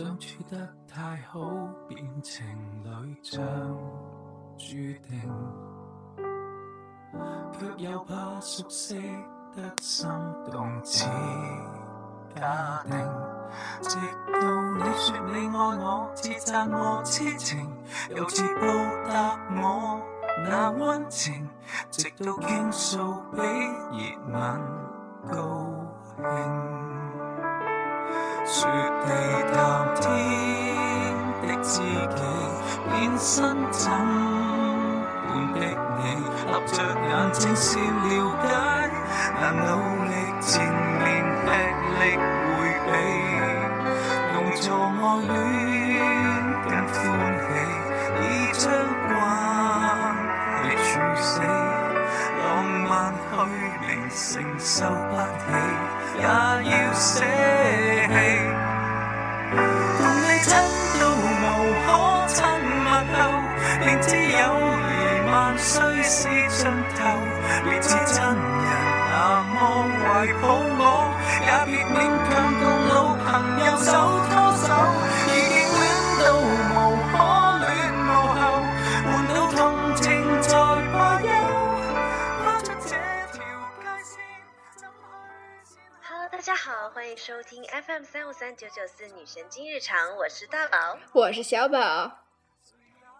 相处得太好，变情侣像注定，却又怕熟悉得心动似假定。直到你说你爱我，自赞我痴情，又似报答我那温情，直到倾诉比热吻高兴。说地谈天的知己，變身怎般的你，合着眼睛笑了解，難努力前面吃力迴避，用做愛戀更歡喜，已將關係處死，浪漫虛名承受不起，也要捨棄。同你親到無可親密後，便知友誼萬歲是盡頭。別似真人那麼懷抱我，也別勉強共老朋友手拖手。已經戀到好，欢迎收听 FM 三五三九九四女神经日常，我是大宝。我是小宝。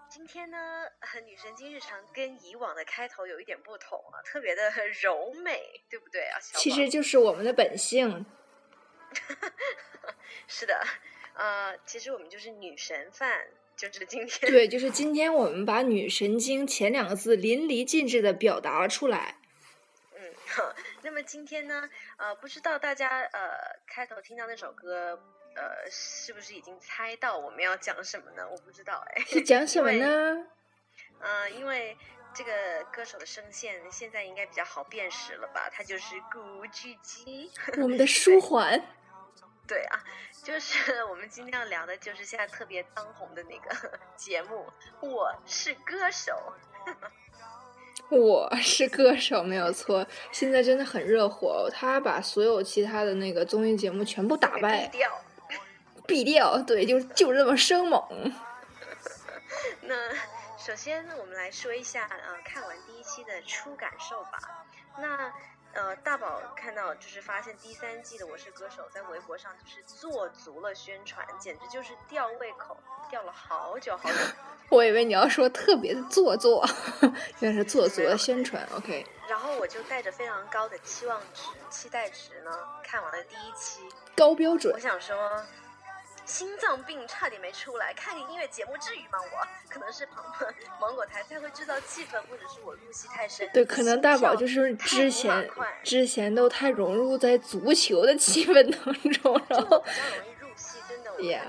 今天呢，呃女神经日常跟以往的开头有一点不同啊，特别的柔美，对不对啊？小其实就是我们的本性。是的，呃，其实我们就是女神范，就是今天对，就是今天我们把“女神经”前两个字淋漓尽致的表达了出来。那么今天呢，呃，不知道大家呃开头听到那首歌，呃，是不是已经猜到我们要讲什么呢？我不知道哎。是讲什么呢？嗯、因为这个歌手的声线现在应该比较好辨识了吧？他就是古巨基。我们的舒缓。对啊，就是我们今天要聊的，就是现在特别当红的那个 节目《我是歌手》。我 是歌手，没有错。现在真的很热火，他把所有其他的那个综艺节目全部打败毙，掉。毙掉。对，就就这么生猛。那首先呢，我们来说一下呃看完第一期的初感受吧。那呃大宝看到就是发现第三季的《我是歌手》在微博上就是做足了宣传，简直就是吊胃口，吊了好久好久。我以为你要说特别的做作，原来是做足了宣传。OK，然后我就带着非常高的期望值、期待值呢，看完了第一期。高标准我。想说，心脏病差点没出来，看个音乐节目至于吗？我可能是芒芒果台太会制造气氛，或者是我入戏太深。对，可能大宝就是之前之前都太融入在足球的气氛当中，然后比较容易入戏，真的。我 Yeah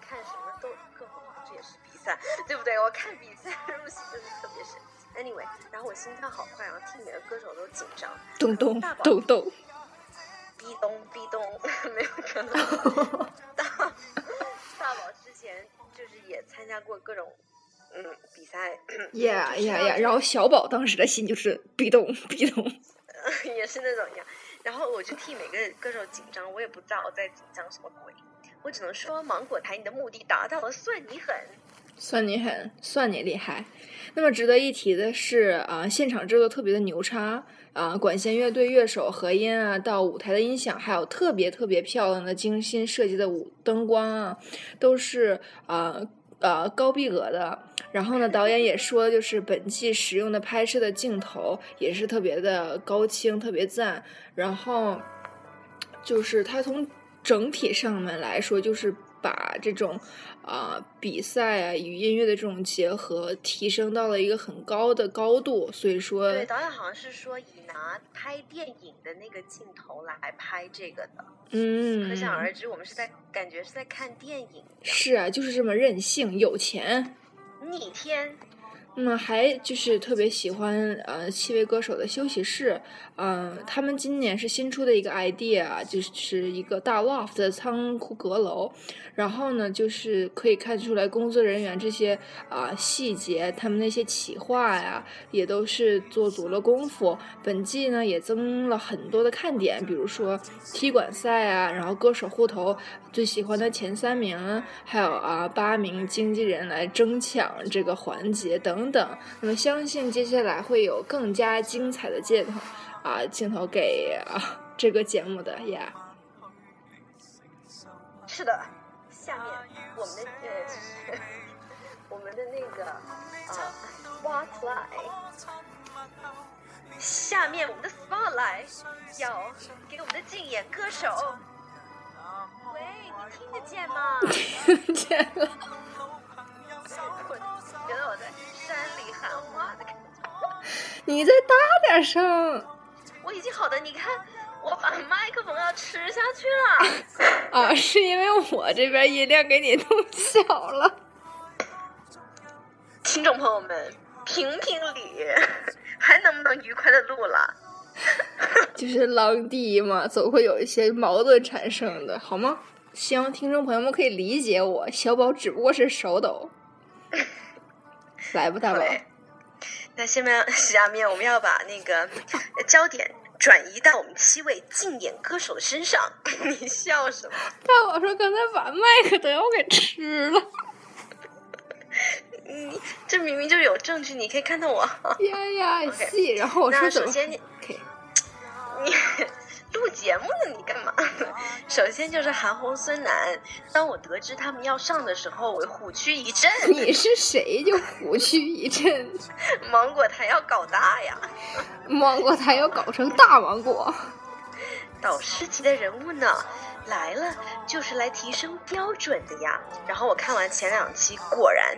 看什么都，更何况这也是比赛，对不对？我看比赛入戏真的特别深。Anyway，然后我心跳好快，然后听你的歌手都紧张，咚咚咚咚，壁咚壁咚，没有可能。大大宝之前就是也参加过各种嗯比赛，呀就是要呀呀！然后小宝当时的心就是壁咚壁咚，也是那种一样。然后我就替每个歌手紧张，我也不知道我在紧张什么鬼，我只能说芒果台你的目的达到了，算你狠。算你狠，算你厉害。那么值得一提的是啊、现场制作特别的牛叉啊、管弦乐队乐手和音啊，到舞台的音响，还有特别特别漂亮的精心设计的舞灯光啊，都是啊呃高逼格的。然后呢，导演也说，就是本季使用的拍摄的镜头也是特别的高清，特别赞。然后就是它从整体上面来说，就是把这种啊、比赛啊与音乐的这种结合提升到了一个很高的高度，所以说对，导演好像是说以拿拍电影的那个镜头来拍这个的，嗯，可想而知，我们是在感觉是在看电影。是啊，就是这么任性，有钱，逆天，那么还就是特别喜欢呃七位歌手的休息室，嗯、他们今年是新出的一个 idea，就是一个大 loft 的仓库阁楼，然后呢就是可以看出来工作人员这些啊、细节，他们那些企划呀也都是做足了功夫。本季呢也增了很多的看点，比如说踢馆赛啊，然后歌手互投最喜欢的前三名，还有啊八名经纪人来争抢这个环节等等。那么相信接下来会有更加精彩的镜头啊镜头给啊这个节目的呀。是的，下面我们的呃，我们的那个啊 spotlight，下面我们的 spotlight 要给我们的竞演歌手。喂，你听得见吗？听见了，我觉得我在山里喊话的感觉。你再大点声我已经好的，你看，我把麦克风要吃下去了。啊！是因为我这边音量给你弄小了。听众朋友们，评评理，还能不能愉快的录了？就是狼弟嘛，总会有一些矛盾产生的，好吗？希望听众朋友们可以理解我，小宝只不过是手抖。来吧，大宝，那下面 下面我们要把那个焦点转移到我们七位竞演歌手的身上。你笑什么？大宝说刚才把麦克都要给吃了。你这明明就是有证据，你可以看到我。呀呀戏，然后我说首先你 你录节目呢？你干嘛？首先就是韩红、孙楠。当我得知他们要上的时候，我虎躯一震。你是谁就虎躯一震，芒果台要搞大呀！芒果台要搞成大芒果。导师级的人物呢，来了就是来提升标准的呀。然后我看完前两期，果然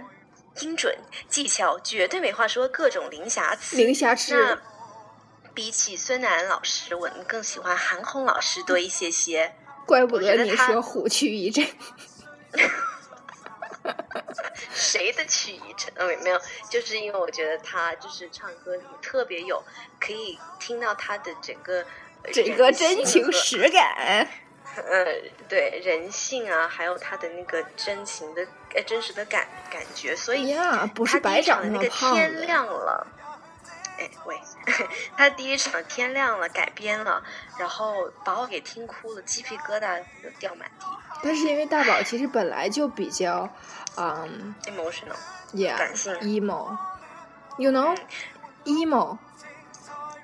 音准、技巧绝对没话说，各种零瑕疵。零瑕疵那比起孙楠老师，我们更喜欢韩红老师多一些些。怪不得你说虎躯一震。谁的曲一震？嗯，没有，就是因为我觉得他就是唱歌里特别有，可以听到他的整个呃这个真情和实感。呃，对人性啊，还有他的那个真情的呃真实的感感觉，所以呀，不是他第白长那么一场的那个。天亮了。哎喂，他第一场天亮了，改编了，然后把我给听哭了，鸡皮疙瘩都掉满地但是因为大宝其实本来就比较，嗯，emotional。，yeah，感性 emo，you know 嗯 emo，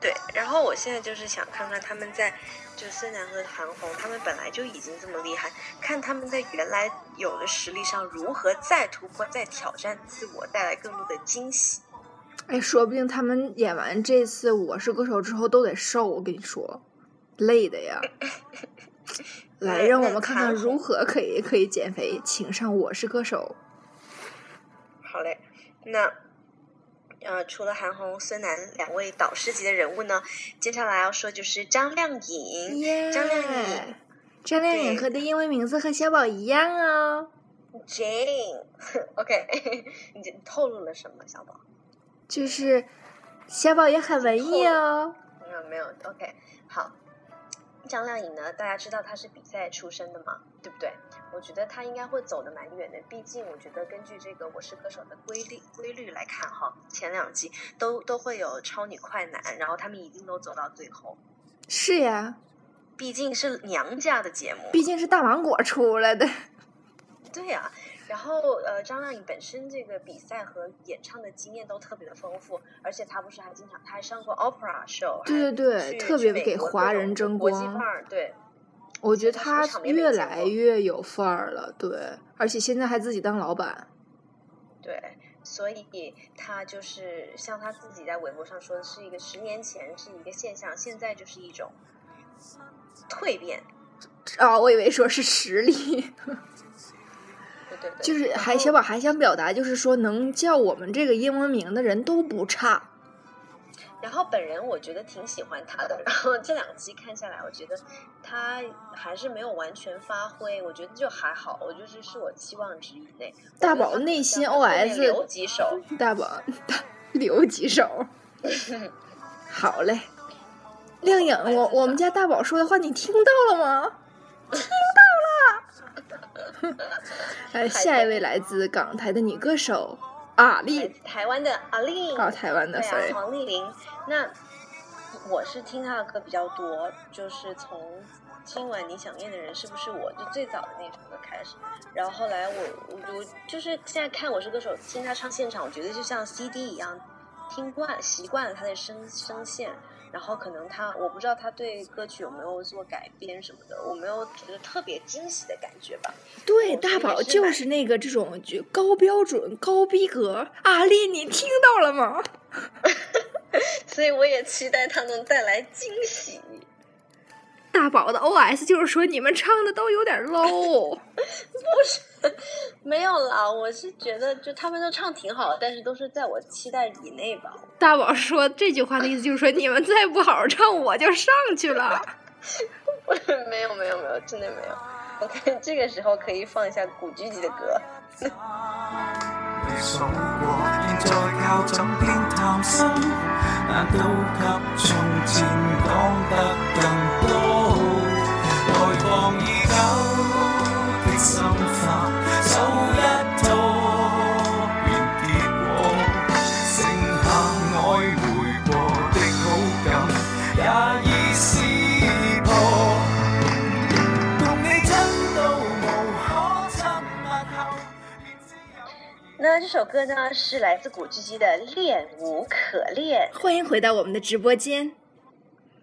对，然后我现在就是想看看他们在，就孙楠和韩红，他们本来就已经这么厉害，看他们在原来有的实力上如何再突破、再挑战自我，带来更多的惊喜。哎，说不定他们演完这次《我是歌手》之后都得瘦，我跟你说，累的呀。来，让我们看看如何可以可以减肥，请上《我是歌手好嘞，那呃，除了韩红、孙楠两位导师级的人物呢，接下来要说就是张靓》。颖。耶！张靓颖张靓颖对和的英文名字和小宝一样哦，Jane，OK，你这你透露了什么，小宝？就是小宝也很文艺哦。没有，没有，OK，好。张靓颖呢，大家知道她是比赛出身的嘛，对不对？我觉得他应该会走得蛮远的，毕竟我觉得根据这个《我是歌手》的规律规律来看哈，前两季都都会有超女快男，然后他们一定都走到最后，是呀，毕竟是娘家的节目。毕竟是大芒果出来的。对呀、然后呃，张靓颖本身这个比赛和演唱的经验都特别的丰富，而且她不是还经常，她还上过 opera show，对对对特别美给华人争国际光范儿，对。我觉得他越来越有范儿了，对，而且现在还自己当老板。对，所以他就是像他自己在微博上说的，是一个十年前是一个现象，现在就是一种蜕变。啊、我以为说是实力，对对对，就是还小宝还想表达，就是说能叫我们这个英文名的人都不差。然后本人我觉得挺喜欢他的，然后这两期看下来，我觉得他还是没有完全发挥，我觉得就还好，我就是是我期望值以内。大宝内心 OS 留几首，大宝留几手。好嘞，亮颖，我我们家大宝说的话你听到了吗？听到了。哎，下一位来自港台的女歌手阿丽，台湾的阿丽，啊，台湾的对黄丽玲。那我是听她的歌比较多，就是从今晚你想念的人是不是我，就最早的那首歌开始。然后后来我我我就是现在看《我是歌手》，听她唱现场，我觉得就像 CD 一样，听惯习惯了她的声声线。然后可能他，我不知道他对歌曲有没有做改编什么的，我没有觉得特别惊喜的感觉吧。对，大宝就是那个这种就高标准、高逼格。阿丽，你听到了吗？所以我也期待他能带来惊喜。大宝的 OS 就是说你们唱的都有点 low 不是。没有啦，我是觉得就他们都唱挺好，但是都是在我期待以内吧。大宝说这句话的意思就是说你们再不好好唱，我就上去了。没有没有没有，真的没有。我看这个时候可以放一下古巨基的歌。你數過，現在靠枕邊談心，難道及從前講得更那这首歌呢是来自古巨基的《恋无可恋》。欢迎回到我们的直播间。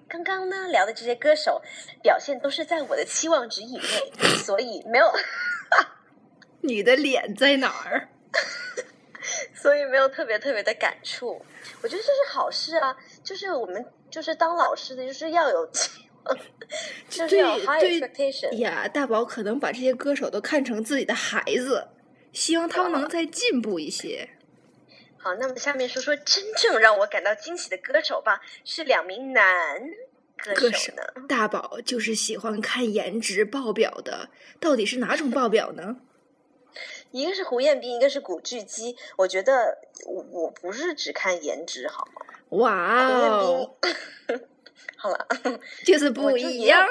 刚刚呢聊的这些歌手表现都是在我的期望值以内，所以没有，你的脸在哪儿？所以没有特别特别的感触。我觉得这是好事啊，就是我们就是当老师的，就是要有期望，就是要有 high expectation。呀，大宝可能把这些歌手都看成自己的孩子，希望他们能再进步一些。好，那么下面说说真正让我感到惊喜的歌手吧，是两名男歌歌手。大宝就是喜欢看颜值爆表的，到底是哪种爆表呢？一个是胡彦斌，一个是古巨基。我觉得我我不是只看颜值，好吗？哇胡彥哦，斌，好了，就是不一样。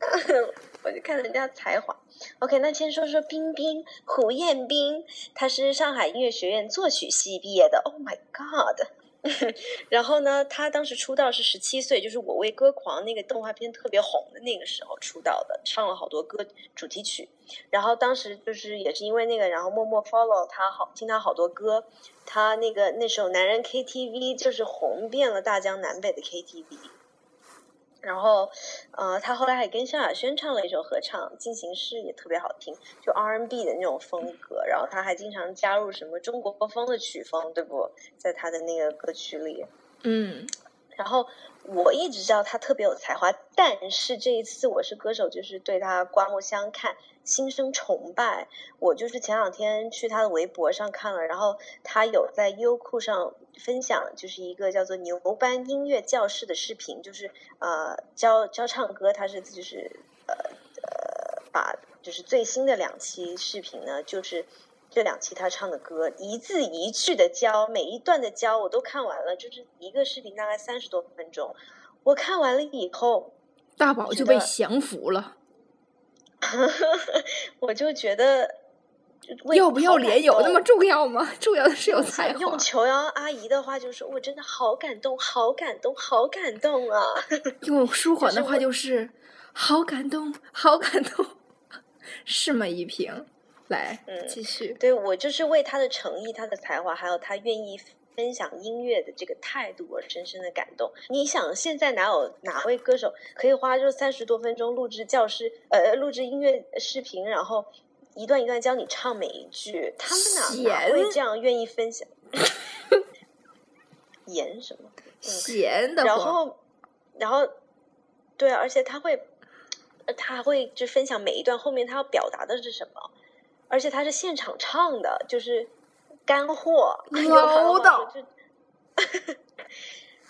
我就看人家才華。OK，那先说说冰冰，胡彦斌，他是上海音乐学院作曲系毕业的。Oh my god！然后呢，他当时出道是十七岁，就是《我为歌狂》那个动画片特别红的那个时候出道的，唱了好多歌主题曲。然后当时就是也是因为那个，然后默默 follow 他好，听他好多歌。他那个那首《男人 KTV》就是红遍了大江南北的 KTV。然后，呃，他后来还跟萧亚轩唱了一首合唱《进行式》，也特别好听，就 R&B 的那种风格。然后他还经常加入什么中国风的曲风，对不？在他的那个歌曲里。嗯，然后我一直知道他特别有才华，但是这一次《我是歌手》就是对他刮目相看，心生崇拜。我就是前两天去他的微博上看了，然后他有在优酷上分享，就是一个叫做“牛班音乐教室”的视频，就是呃教教唱歌，他是就是呃呃把就是最新的两期视频呢，就是。這兩期他唱的歌一字一句的教，每一段的教我都看完了，就是一个视频大概三十多分钟。我看完了以后，大宝就被降服了。我就觉得 要不要脸有那麼麼重要吗？重要的是有才华用。琼瑶阿姨的话就是：“我真的好感动，好感动，好感动啊！”用舒缓的话就就是好感动，好感动。是吗？依萍，來嗯继续。对我就是为他的诚意、他的才华，还有他愿意分享音乐的这个态度而深深的感动。你想，现在哪有哪位歌手可以花就三十多分钟录制教师呃录制音乐视频，然后一段一段教你唱每一句？他们哪哪會這樣願意分享？演什麼？閒的。然后，然后，对啊，而且他會，呃他还会就分享每一段后面他要表达的是什麼，而且他是现场唱的，就是乾貨。用他的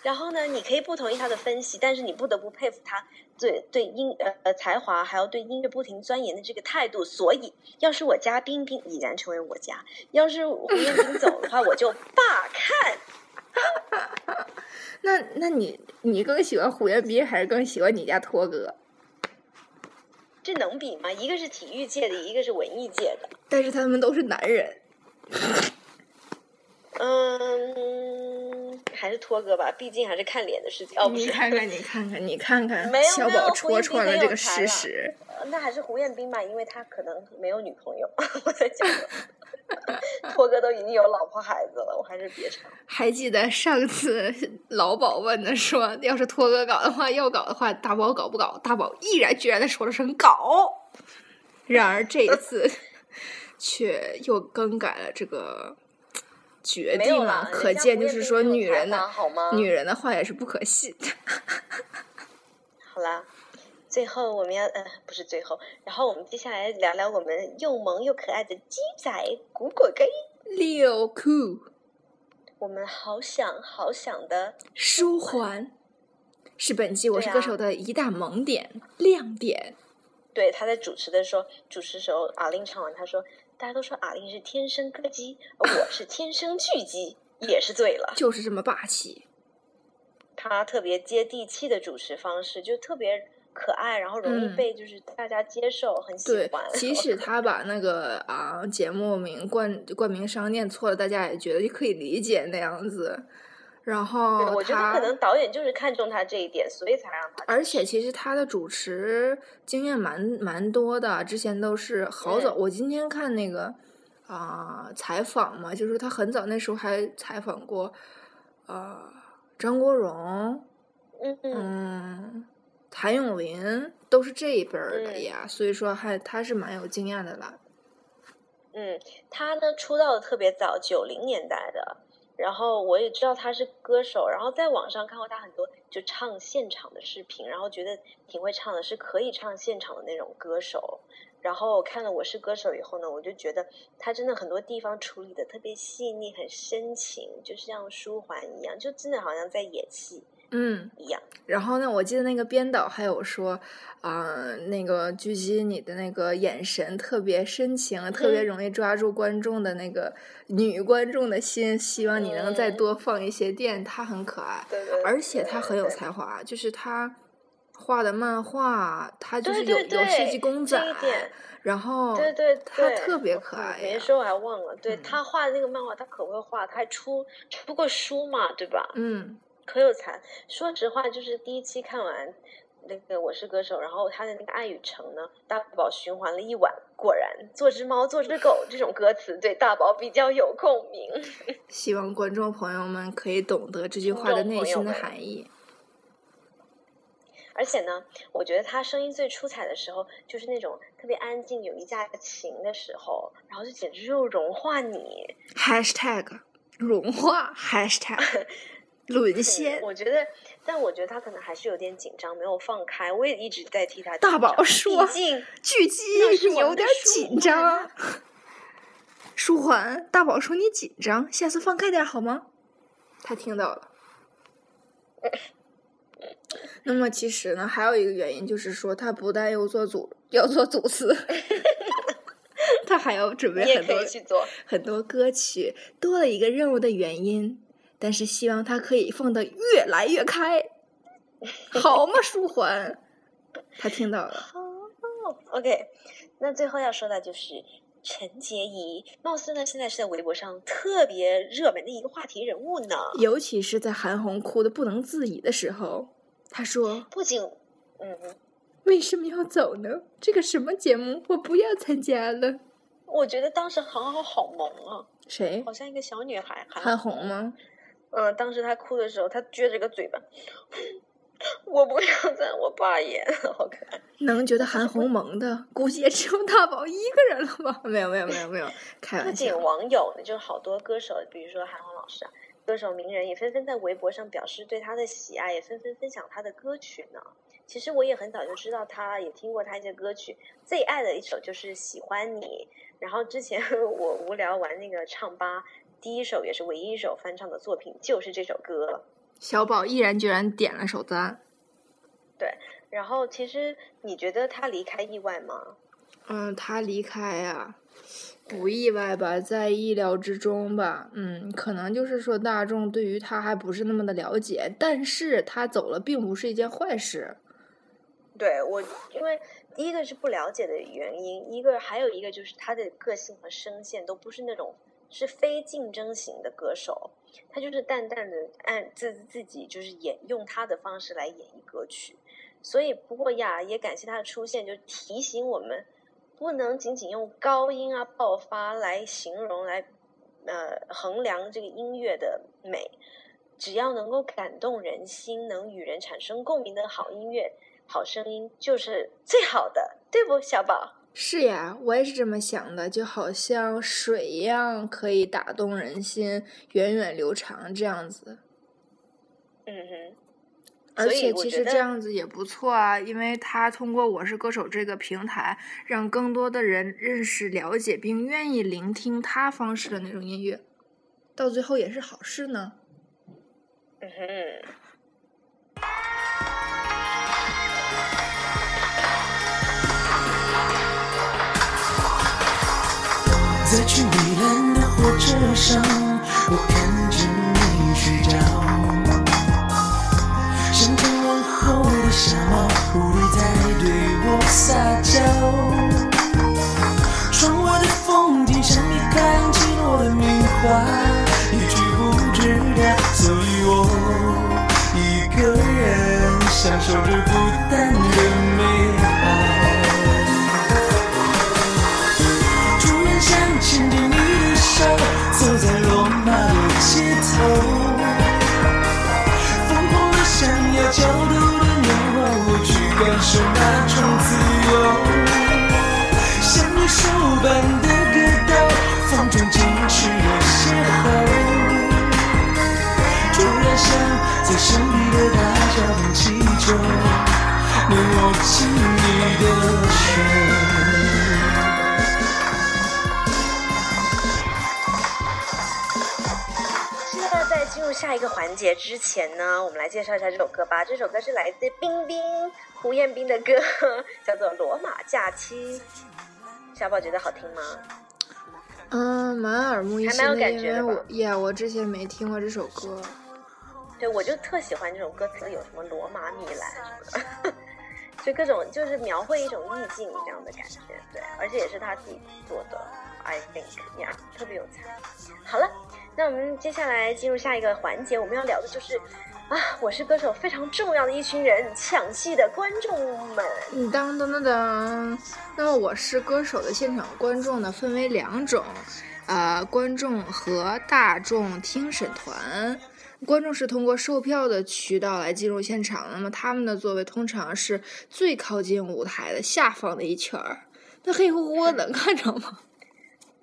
然后呢，你可以不同意他的分析，但是你不得不佩服他对对音呃才华，还有对音乐不停钻研的这个态度。所以，要是我家冰冰已然成为我家，要是胡彦斌走的话，我就罢看。那那你你更喜欢胡彦斌，还是更喜欢你家托哥？这能比吗？一个是体育界的，一个是文艺界的。但是他们都是男人。嗯，还是托哥吧，毕竟还是看脸的事情。哦，不是，你看看，你看看，你看看，没有小宝戳穿了这个事实。呃那还是胡彦斌吧，因为他可能没有女朋友。我在讲，托哥都已经有老婆孩子了，我还是别唱。还记得上次老宝问的说，要是托哥搞的话，要搞的话，大宝搞不搞？大宝毅然决然的说了声搞。然而这一次却又更改了这个决定了，可见就是说女人的女人的话也是不可信的。好啦，最后我们要呃不是最后，然后我们接下来聊聊我们又萌又可爱的鸡仔古果根。六酷我们好想好想的，舒缓是本季《我是歌手》的一大萌点、亮点。对他在主持的时候，主持时候阿令唱完，他说大家都说阿玲是天生歌姬，而我是天生巨姬，也是醉了。就是这么霸气。他特别接地气的主持方式，就特别可爱，然后容易嗯被就是大家接受，很喜欢。，即使他把那个啊节目名冠冠名商念错了，大家也觉得可以理解那样子。然后我觉得可能导演就是看中他这一点，所以才让他。而且其实他的主持经验蛮蛮多的，之前都是好早。嗯我今天看那个啊、采访嘛，就是他很早那时候还采访过呃张国荣，嗯谭咏麟都是这一辈儿的嗯呀，所以说还他是蛮有经验的啦。嗯，他呢出道的特别早，九零年代的。然后我也知道他是歌手，然后在网上看过他很多就唱现场的视频，然后觉得挺会唱的，是可以唱现场的那种歌手。然后看了《我是歌手》以后呢，我就觉得他真的很多地方处理的特别细腻，很深情，就像舒缓一样，就真的好像在演戏嗯，一样。然后呢，我记得那个编导还有说，啊、那个狙击你的那个眼神特别深情，特别嗯容易抓住观众的那个女观众的心，希望你能再嗯多放一些电。她很可爱，对对而且她很有才华，就是她画的漫画，她就是对有有设计公仔然后对对他对，特别可爱呀。别说我还忘了，对、嗯他画的那个漫画，他可会画，他还出出过书嘛，对吧？嗯，可有才。说实话，就是第一期看完那个《我是歌手》，然后他的那个《爱与诚》呢，大宝循环了一晚，果然“做只猫，做只狗”这种歌词对大宝比较有共鸣。希望观众朋友们可以懂得这句话的内心的含义。而且呢，我觉得他声音最出彩的时候，就是那种特别安静、有一架琴的时候，然后就简直就融化你。#hashtag 融化 #hashtag 沦陷。我觉得，但我觉得他可能还是有点紧张，没有放开。我也一直在替他大宝说毕竟巨鸡那是你有点紧张啊。舒缓，大宝说你紧张，下次放开点好吗？他听到了。那么其实呢，还有一个原因就是说，他不但要做组，要做组词，他还要准备很多。很多歌曲，多了一个任务的原因。但是希望他可以放得越来越开，好吗？舒缓，他听到了。好，OK，那最后要说的就是陈洁仪，貌似呢现在是在微博上特别热门的一个话题人物呢。尤其是在韩红哭的不能自已的时候，他说不仅，嗯，：“为什么要走呢？这个什么节目，我不要参加了。我觉得当时韩红好萌啊，”谁？好像一个小女孩。韩红吗？嗯，当时他哭的时候，他撅着个嘴巴，我不想在我爸演，好可爱。能觉得韩红萌的，估计也只有大宝一个人了吧？没有，没有，没有，没有，开不仅。网友呢，就是好多歌手，比如说韩红老师啊，歌手名人也纷纷在微博上表示对他的喜爱，也纷纷分享他的歌曲呢。其实我也很早就知道他，也听过他一些歌曲，最爱的一首就是《喜欢你》。然后之前我无聊玩那个唱吧，第一首也是唯一一首翻唱的作品就是这首歌。小宝毅然决然点了首赞。对，然后其实你觉得他离开意外吗？嗯，他离开呀、不意外吧，在意料之中吧。嗯，可能就是说大众对于他还不是那么的了解，但是他走了并不是一件坏事。对我，因为第一个是不了解的原因，一个还有一个就是他的个性和声线都不是那种是非竞争型的歌手，他就是淡淡的按自自己就是演用他的方式来演绎歌曲，所以不过呀，也感谢他的出现，就提醒我们不能仅仅用高音啊爆发来形容来呃衡量这个音乐的美，只要能够感动人心，能与人产生共鸣的好音乐。好声音就是最好的，对不，小宝？是呀，我也是这么想的，就好像水一样，可以打动人心，源远流长这样子。嗯哼，而且其实这样子也不错啊，因为他通过《我是歌手》这个平台，让更多的人认识、了解并愿意聆听他方式的那种音乐，到最后也是好事呢。嗯哼。在去米兰的火车上，我看祈求，能握紧你的手。那在进入下一个环节之前呢，我们来介绍一下这首歌吧。这首歌是来自冰冰胡彦斌的歌，叫做《罗马假期》。小宝觉得好听吗？嗯，蛮耳目一还蛮有新的，因为感觉我呀，我之前没听过这首歌。对，我就特喜欢这种歌词，有什么罗马、米兰什么的，就各种就是描绘一种意境这样的感觉。对，而且也是他自己做的，I think 呀、特别有才。好了，那我们接下来进入下一个环节，我们要聊的就是啊，我是歌手非常重要的一群人，抢戏的观众们。当当当当。那么我是歌手的现场观众呢，分为两种，呃，观众和大众听审团。观众是通过售票的渠道来进入现场，那么他们的座位通常是最靠近舞台的下方的一圈儿。那黑乎乎的能 看着吗？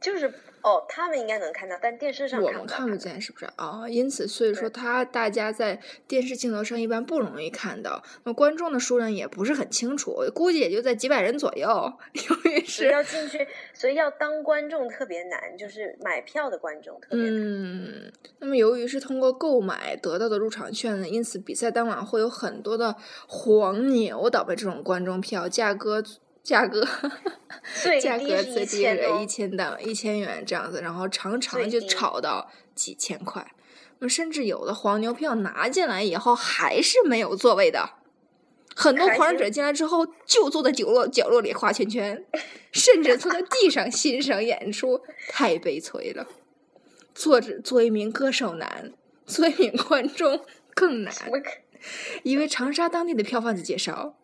就是哦，他们应该能看到，但电视上我们们看不见，是不是啊、因此，所以说他大家在电视镜头上一般不容易看到，那观众的数量也不是很清楚，估计也就在几百人左右。由于是要进去，所以要当观众特别难，就是买票的观众特别难。嗯，那么由于是通过购买得到的入场券呢，因此比赛当晚会有很多的黄牛倒卖这种观众票，价格价格 最价格最低的一千哦一千到一千元这样子，然后常常就炒到几千块。那甚至有的黄牛票拿进来以后还是没有座位的，很多狂热者进来之后就坐在角落角落里画圈圈，甚至坐在地上 欣赏演出，太悲催了。做着做一名歌手难，做一名观众更难。一位长沙当地的票贩子介绍，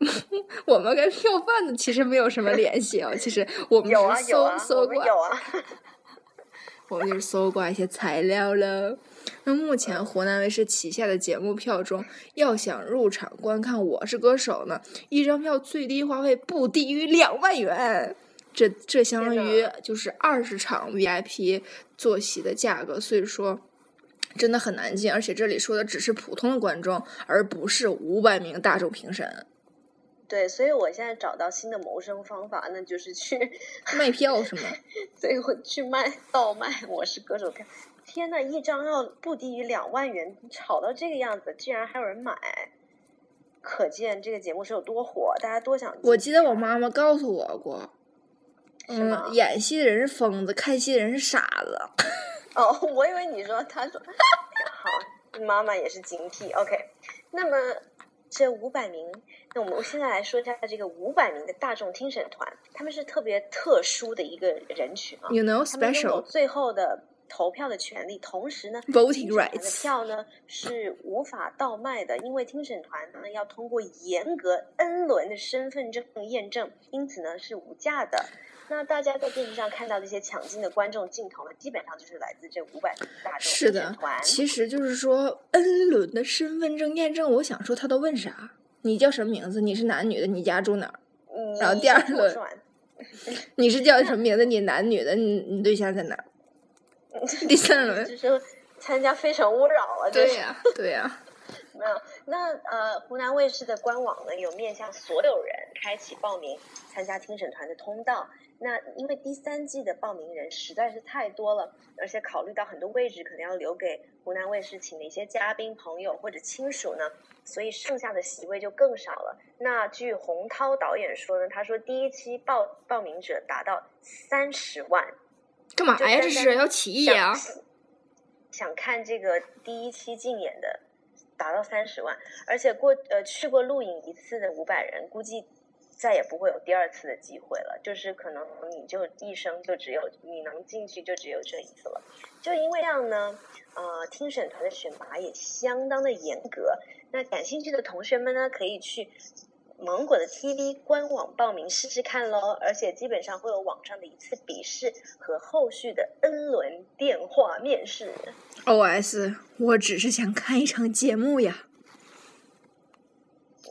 我们跟票贩子其实没有什么联系哦，其实我们是搜、搜过，有啊。我们就是搜过一些材料了。那目前湖南卫视旗下的节目票中，要想入场观看《我是歌手》呢，一张票最低花费不低于两万元。这这相当于就是二十场 VIP 坐席的价格，所以说真的很难进。而且这里说的只是普通的观众，而不是五百名大众评审。对，所以我现在找到新的谋生方法，那就是去 卖票是吗？对，我去卖倒卖《我是歌手》票。天呐，一张要不低于两万元，炒到这个样子，竟然还有人买，可见这个节目是有多火，大家多想。我记得我妈妈告诉我过，嗯，演戏的人是疯子，看戏的人是傻子。哦，我以为你说他说 好，妈妈也是警惕。OK，那么这五百名，那我们现在来说一下这个五百名的大众听审团，他们是特别特殊的一个人群啊，You know 他们拥有 special 最后的投票的权利，同时呢 Voting rights 的票呢是无法倒卖的，因为听审团呢要通过严格 N 轮的身份证验证，因此呢是无价的。那大家在电视上看到这些抢镜的观众镜头呢，基本上就是来自这五百名大众是的其实就是说 N 轮的身份证验证，我想说他都问啥？你叫什么名字？你是男女的？你家住哪儿？然后第二轮 你是叫什么名字？你男女的？你你对象在哪儿？第三轮就。是参加《非诚勿扰》了，对呀、对呀、没有，那呃，湖南卫视的官网呢有面向所有人开启报名参加听审团的通道。那因为第三季的报名人实在是太多了，而且考虑到很多位置可能要留给湖南卫视请的一些嘉宾朋友或者亲属呢，所以剩下的席位就更少了。那据洪涛导演说呢，他说第一期报报名者达到三十万，干嘛呀？这是要起义呀、想想看这个第一期竞演的达到三十万，而且过呃去过录影一次的五百人，估计再也不会有第二次的机会了。就是可能你就一生就只有你能进去就只有这一次了。就因为这样呢，呃，听审团的选拔也相当的严格。那感兴趣的同学们呢，可以去芒果的 TV 官网报名试试看喽，而且基本上会有网上的一次笔试和后续的 N 轮电话面试。OS，我只是想看一场节目呀。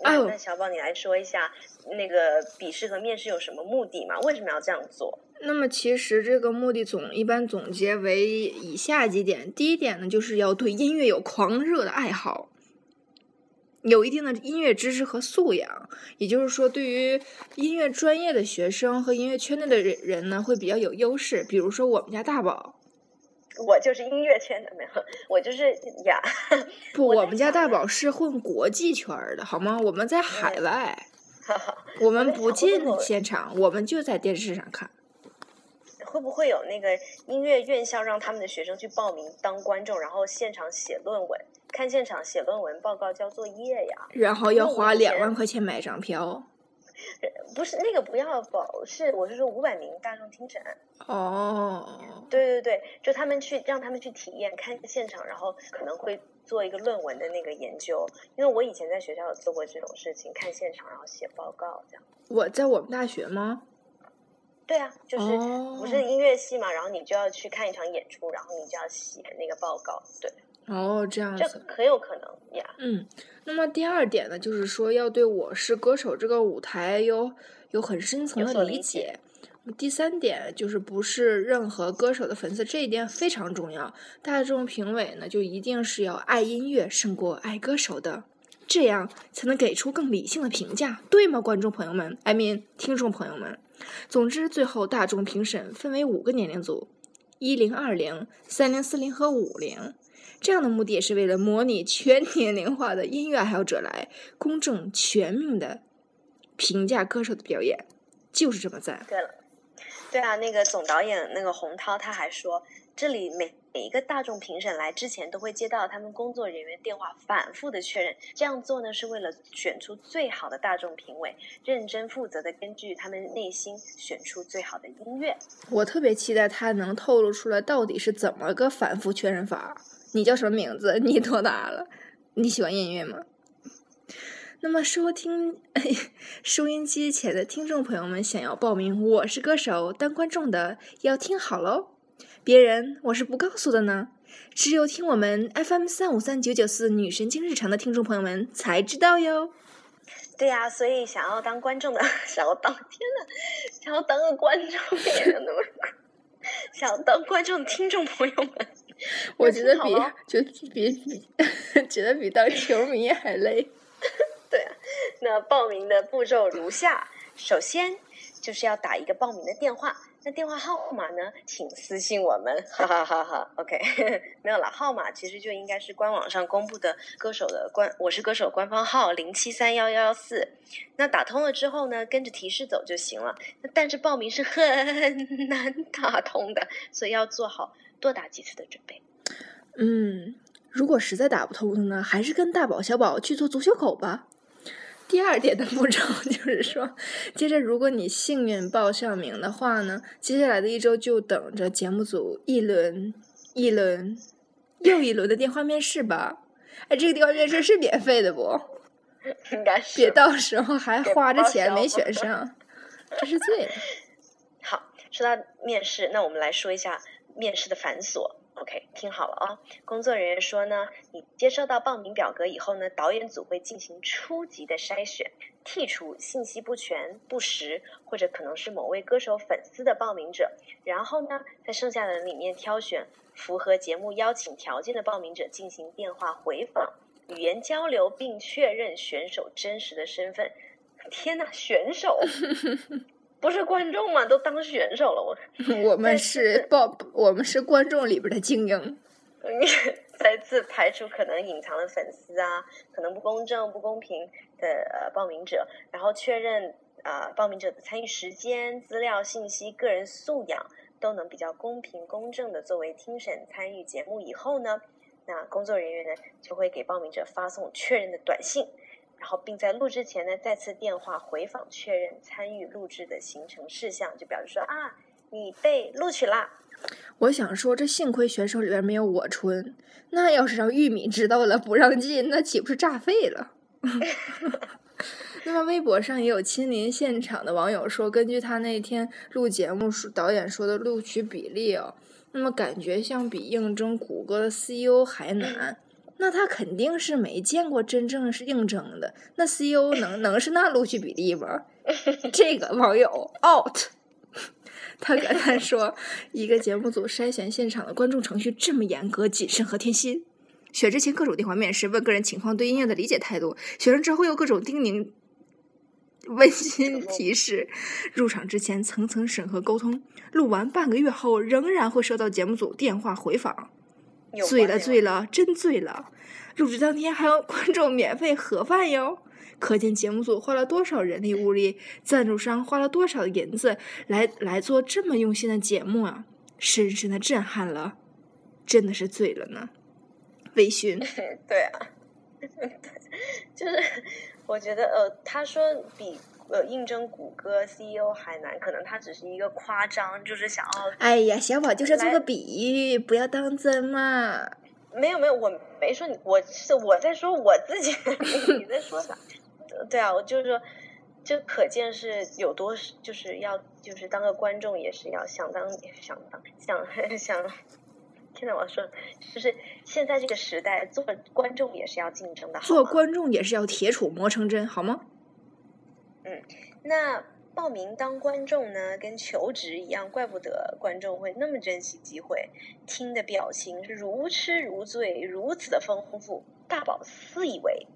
那小宝，你来说一下那个笔试和面试有什么目的吗？为什么要这样做？那么其实这个目的总一般总结为以下几点：第一点呢，就是要对音乐有狂热的爱好，有一定的音乐知识和素养。也就是说，对于音乐专业的学生和音乐圈内的人人呢，会比较有优势。比如说我们家大宝，我就是音乐圈的，没有，我就是呀。不，我们家大宝是混国际圈的，好吗？我们在海嗯外，我们不进现场，我们就在电视上看。会不会有那个音乐院校让他们的学生去报名当观众，然后现场写论文，看现场写论文报告交作业呀？然后要花两万块钱买张票。不是那个不要保，是我是说五百名大众听审。哦，对对对，就他们去让他们去体验看现场，然后可能会做一个论文的那个研究。因为我以前在学校有做过这种事情，看现场然后写报告这样。我在我们大学吗？对啊，就是哦不是音乐系嘛，然后你就要去看一场演出，然后你就要写那个报告。对，哦，这样子这子。很有可能呀。嗯，那么第二点呢，就是说要对我是歌手这个舞台有有很深层的理理解。第三点就是不是任何歌手的粉丝，这一点非常重要。大众评委呢，就一定是要爱音乐胜过爱歌手的，这样才能给出更理性的评价，对吗？观众朋友们，I mean 听众朋友们。总之，最后大众评审分为五个年龄组：一零、二零、三零、四零和五零。这样的目的也是为了模拟全年龄化的音乐爱好者来公正全面的评价歌手的表演，就是这么赞。对了，对啊，那个总导演那个洪涛他还说，这里每每一个大众评审来之前都会接到他们工作人员电话，反复的确认。这样做呢，是为了选出最好的大众评委，认真负责的根据他们内心选出最好的音乐。我特别期待他能透露出来到底是怎么个反复确认法。你叫什么名字？你多大了？你喜欢音乐吗？那么收听 收音机前的听众朋友们，想要报名《我是歌手》当观众的，要听好喽！别人我是不告诉的呢，只有听我们 FM 三五三九九四女神经日常的听众朋友们才知道哟。对呀、所以想要当观众的，想要当天呐，想要当个观众想要当观众的听众朋友们，我觉得比觉得比比 觉得比当球迷还累。对啊，那报名的步骤如下：首先就是要打一个报名的电话，那电话号码呢，请私信我们，哈哈哈哈。OK，没有了，号码其实就应该是官网上公布的歌手的官，我是歌手官方号零七三幺幺幺四。那打通了之后呢，跟着提示走就行了。但是报名是很 难打通的，所以要做好多打几次的准备。嗯，如果实在打不通的呢，还是跟大宝、小宝去做足球狗吧。第二点的步骤 就是说，接着如果你幸运报上名的话呢，接下来的一周就等着节目组一轮一轮又一轮的电话面试吧。哎，这个电话面试是免费的不？应该是。别到时候还花着钱没选上，真是醉了。好，说到面试，那我们来说一下面试的繁琐。OK，听好了啊！工作人员说呢，你接收到报名表格以后呢，导演组会进行初级的筛选，剔除信息不全、不实或者可能是某位歌手粉丝的报名者，然后呢，在剩下的人里面挑选符合节目邀请条件的报名者进行电话回访、语言交流，并确认选手真实的身份。天呐，选手！不是观众嘛？都当选手了，我 我们是报，我们是观众里边的精英。再次排除可能隐藏的粉丝啊，可能不公正、不公平的呃报名者，然后确认啊报名者的参与时间、资料信息、个人素养都能比较公平公正的作为听审参与节目以后呢，那工作人员呢就会给报名者发送确认的短信。然后，并在录制前呢，再次电话回访确认参与录制的行程事项，就表示说啊，你被录取啦。我想说，这幸亏选手里边没有我春，那要是让玉米知道了不让进，那岂不是炸废了？那么微博上也有亲临现场的网友说，根据他那天录节目说导演说的录取比例哦，那么感觉像比应征谷歌的 CEO 还难。那他肯定是没见过真正是应征的，那 CEO 能 能是那录取比例吗？这个网友 out，他感叹说：“一个节目组筛选现场的观众程序这么严格、谨慎和贴心，选之前各种电话面试，问个人情况、对音乐的理解态度，选上之后又各种叮咛、温馨提示，入场之前层层审核沟通，录完半个月后仍然会收到节目组电话回访。”醉了，醉了，真醉了！录制当天还有观众免费盒饭哟，可见节目组花了多少人力物力，赞助商花了多少银子来来做这么用心的节目啊！深深的震撼了，真的是醉了呢。微醺，对啊，就是 我觉得呃，他说比。呃，应征谷歌 CEO 海南，可能他只是一个夸张，就是想要。哎呀，小宝就是做个比喻，不要当真嘛。没有没有，我没说你，我是我在说我自己，你在说啥？对啊，我就是说，就可见是有多，就是要就是当个观众也是要想当想当想想。现在我要说，就是现在这个时代，做观众也是要竞争的，做观众也是要铁杵磨成针，好吗？嗯，那报名当观众呢，跟求职一样，怪不得观众会那么珍惜机会。听的表情是如痴如醉，如此的丰富。大宝自以为，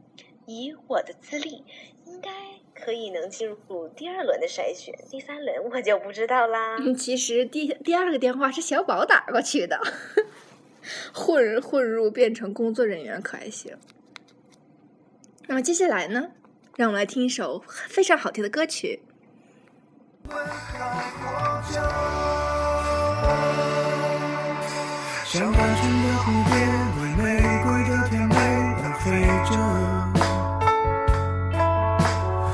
以我的资历，应该可以能进入第二轮的筛选，第三轮我就不知道啦。其实第第二个电话是小宝打过去的，混混入变成工作人员可还行？那么接下来呢？让我们来听一首非常好听的歌曲。像单纯的蝴蝶，为玫瑰的甜美而飞着；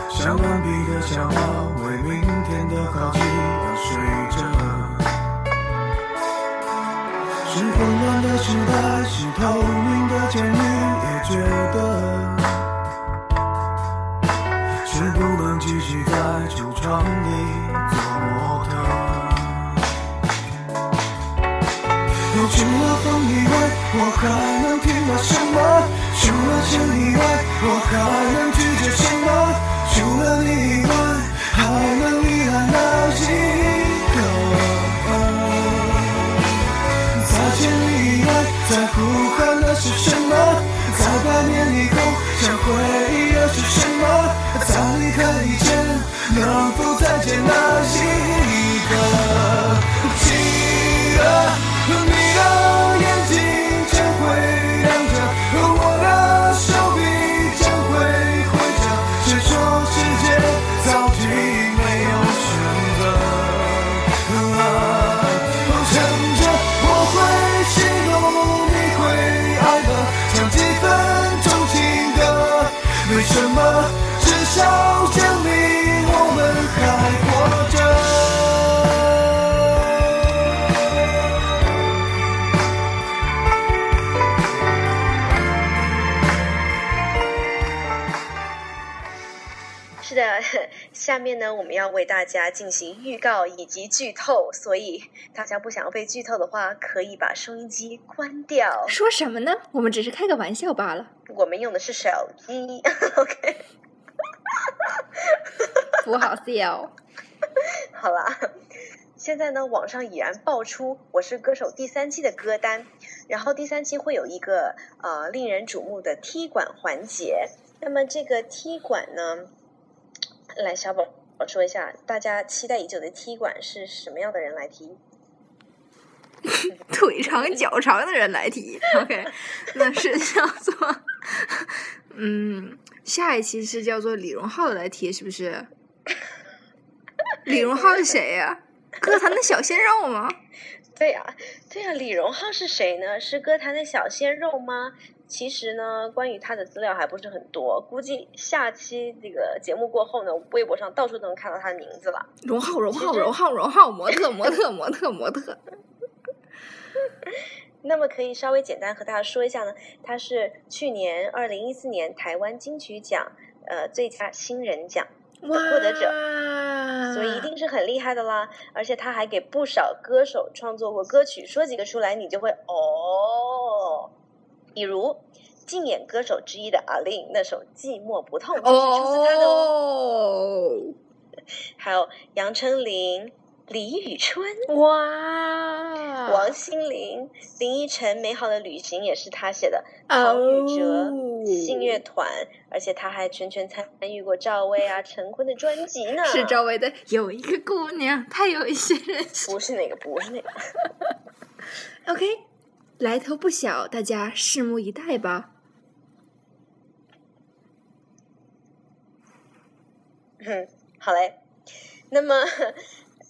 像顽皮的小猫，为明天的好奇而睡着。是混乱的时代，是透我还能听到什么除了你以外我还能拒绝什么除了你以外还能遗赖哪一个在千里以外在呼喊的是什么在百年以后想回忆的是什么在离开以前能否再见那一刻要为大家进行预告以及剧透，所以大家不想要被剧透的话，可以把收音机关掉。说什么呢？我们只是开个玩笑罢了，我们用的是手机，OK。不好笑。好啦，现在呢，网上已然爆出《我是歌手》第三期的歌单，然后第三期会有一个呃令人瞩目的踢馆环节。那么这个踢馆呢，来小宝说一下，大家期待已久的踢馆是什么样的人来踢？腿长脚长的人来踢，OK，那是叫做，嗯，下一期是叫做李荣浩来踢，是不是？李荣浩是谁呀、歌坛的小鲜肉吗？对呀、对呀、李荣浩是谁呢？是歌坛的小鲜肉吗？其实呢，关于他的资料还不是很多，估计下期这个节目过后呢，微博上到处都能看到他的名字了。荣浩，荣浩，荣浩，荣浩，模特，模特，模特，模特。那么可以稍微简单和大家说一下呢，他是去年二零一四年台湾金曲奖呃最佳新人奖的获得者，所以一定是很厉害的啦。而且他还给不少歌手创作过歌曲，说几个出来你就会哦，比如竞演歌手之一的阿令那首《寂寞不痛》就是出自他的哦，哦，还有杨丞琳、李宇春。哇，王心凌、林依晨《美好的旅行》也是他写的，陶宇哲、哦信乐团，而且他还全权参与过赵薇啊、陈坤的专辑呢。是赵薇的有一个姑娘，她有一些人不是那个，不是那个。OK，来头不小，大家拭目以待吧。嗯，好嘞。那么，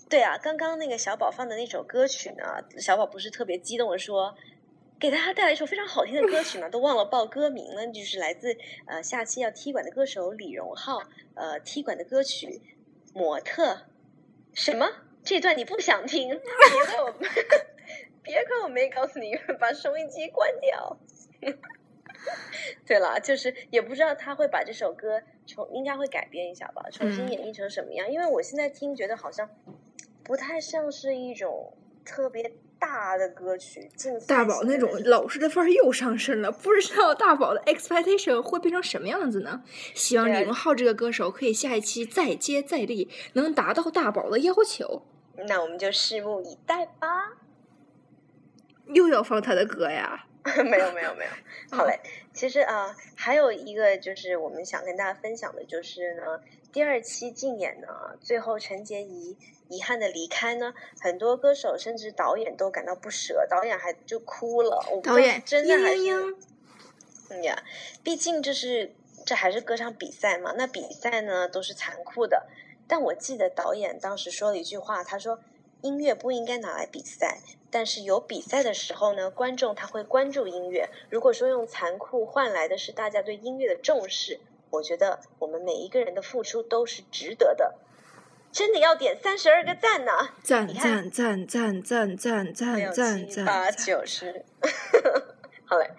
对啊，刚刚那个小宝放的那首歌曲呢，小宝不是特别激动的说，给大家带来一首非常好听的歌曲呢，都忘了报歌名了，就是来自呃下期要踢馆的歌手李荣浩，呃踢馆的歌曲《模特》。什么？这段你不想听？别怪我，别看我没告诉你，把收音机关掉。对了，就是也不知道他会把这首歌重，应该会改编一下吧，重新嗯演绎成什么样？因为我现在听觉得好像不太像是一种特别大的歌曲，大宝那种老实的范儿又上升了，不知道大宝的 expectation 会变成什么样子呢？希望李荣浩这个歌手可以下一期再接再厉，能达到大宝的要求。那我们就拭目以待吧。又要放他的歌呀？没有没有没有，好嘞。其实啊、呃还有一个就是我们想跟大家分享的，就是呢，第二期竞演呢，最后陈洁仪遗憾的离开呢，很多歌手甚至导演都感到不舍，导演还就哭了。我不知道是导演真的还是嘤嘤嗯呀，毕竟这是这还是歌唱比赛嘛，那比赛呢都是残酷的。但我记得导演当时说了一句话，他说：“音乐不应该拿来比赛，但是有比赛的时候呢，观众他会关注音乐。如果说用残酷换来的是大家对音乐的重视，我觉得我们每一个人的付出都是值得的。”真的要点三十二个赞呢！赞赞赞赞赞赞赞赞七八！九十，好嘞。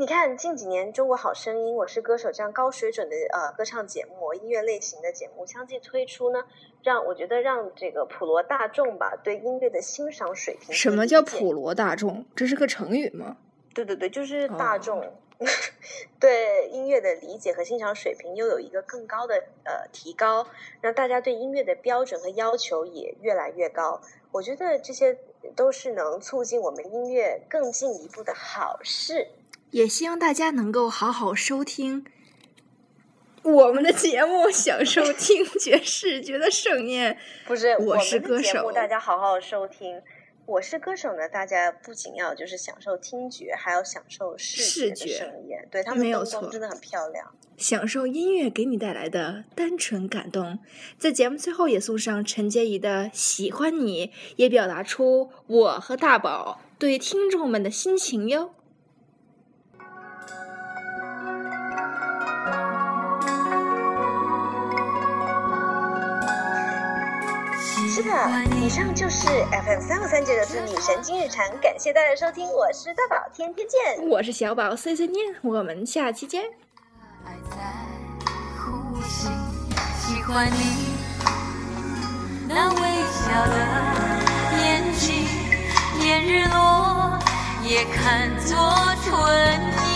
你看近几年《中国好声音》《我是歌手》这样高水准的呃歌唱节目、音乐类型的节目相继推出呢，让我觉得让这个普罗大众吧对音乐的欣赏水平什么叫普罗大众？这是个成语吗？对对对，就是大哦众、对音乐的理解和欣赏水平又有一个更高的呃提高，让大家对音乐的标准和要求也越来越高。我觉得这些都是能促进我们音乐更进一步的好事。也希望大家能够好好收听我们的节目，享受 听觉视觉的盛宴。不是，我是歌手大家好好收听。我是歌手呢，大家不仅要就是享受听觉，还要享受视觉盛宴。对他们没有错灯光真的很漂亮。享受音乐给你带来的单纯感动，在节目最后也送上陈洁仪的《喜欢你》，也表达出我和大宝对听众们的心情哟。以上就是 FM 三五三九九四女神经日常，感谢大家收听，我是大宝，天天见。我是小宝碎碎念，我们下期见。爱在呼吸，喜欢你那微笑的眼睛，连日落也看作春意。